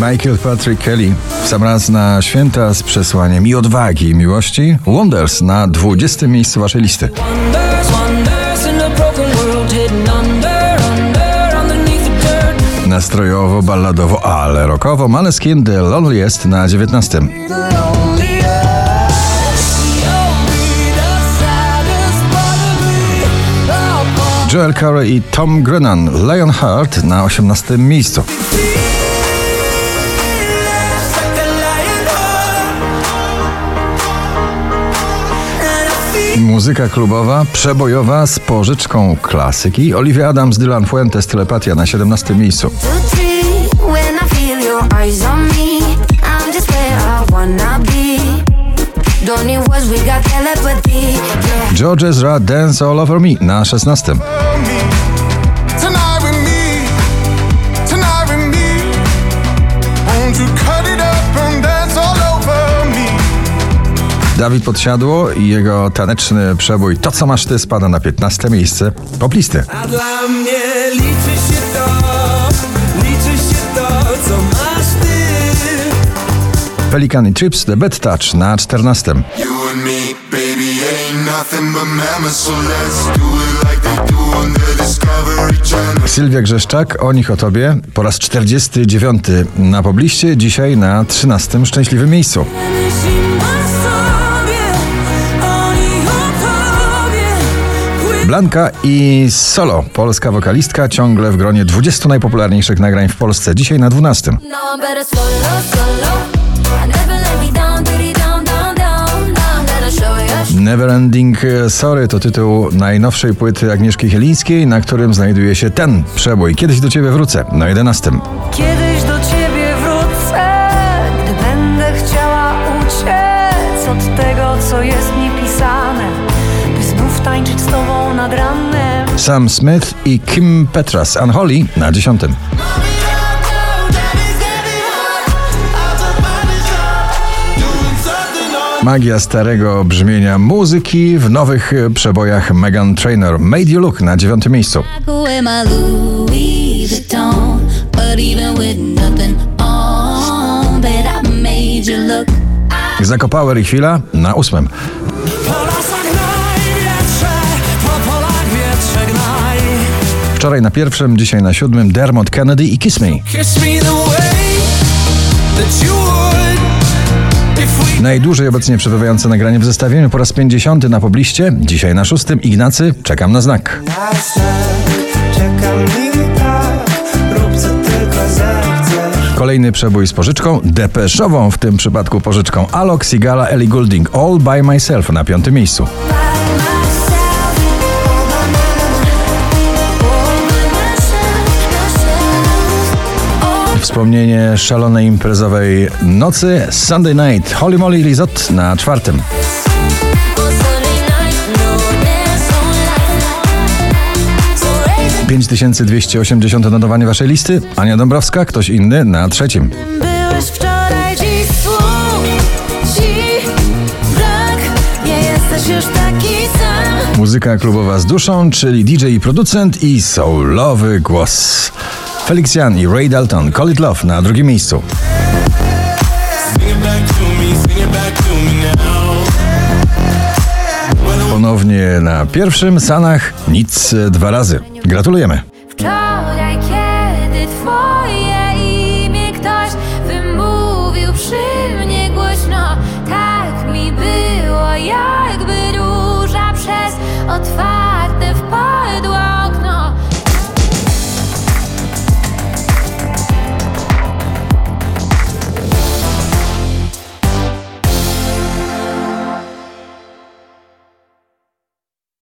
Michael Patrick Kelly w sam raz na święta z przesłaniem i odwagi i miłości. Wonders na 20. miejscu waszej listy. Nastrojowo, balladowo, ale rockowo. Maneskin The Loneliest na 19. Joel Corey i Tom Grennan Lionheart na 18. miejscu. Muzyka klubowa, przebojowa z pożyczką klasyki. Olivia Adams, Dylan Fuentes, Telepatia na 17. miejscu. George Ezra, Dance All Over Me na 16. Dawid Podsiadło i jego taneczny przebój To co masz ty spada na 15 miejsce poplisty. A dla mnie liczy się to, liczy się to, co masz ty. Pelican i Chips The Bad Touch na 14. You and me, baby, ain't nothing but mammals, so let's do it like they do on the Discovery Channel. Sylwia Grzeszczak, o nich o tobie po raz 49 na pobliście, dzisiaj na 13 szczęśliwym miejscu. Blanka i Solo, polska wokalistka, ciągle w gronie 20 najpopularniejszych nagrań w Polsce, dzisiaj na 12. No. Neverending Sorry to tytuł najnowszej płyty Agnieszki Chielińskiej, na którym znajduje się ten przebój. Kiedyś do ciebie wrócę, na 11. Kiedyś do ciebie wrócę, gdy będę chciała uciec od tego, co jest by znów tańczyć z tobą nad ranem. Sam Smith i Kim Petras Unholy na 10. Magia starego brzmienia muzyki w nowych przebojach Megan Trainor Made You Look na dziewiątym miejscu. Zakopower i chwila na ósmym. Wczoraj na pierwszym, dzisiaj na siódmym Dermot Kennedy i Kiss Me. Najdłużej obecnie przebywające nagranie w zestawieniu po raz 50 na pobliście, dzisiaj na szóstym Ignacy, czekam na znak. Tak. Kolejny przebój z pożyczką, depeszową w tym przypadku pożyczką Alok, Sigala, Ellie Goulding, All By Myself na piątym miejscu. Wspomnienie szalonej imprezowej nocy Sunday Night, Holy Molly Lizot na czwartym. Life. So raise 5280 notowanie waszej listy, Ania Dąbrowska, ktoś inny na trzecim. Byłeś wczoraj, dziś. Muzyka klubowa z duszą, czyli DJ i producent i soulowy głos. Felix Jan i Ray Dalton, Call It Love na drugim miejscu. Ponownie na pierwszym, Sanach, nic dwa razy. Gratulujemy.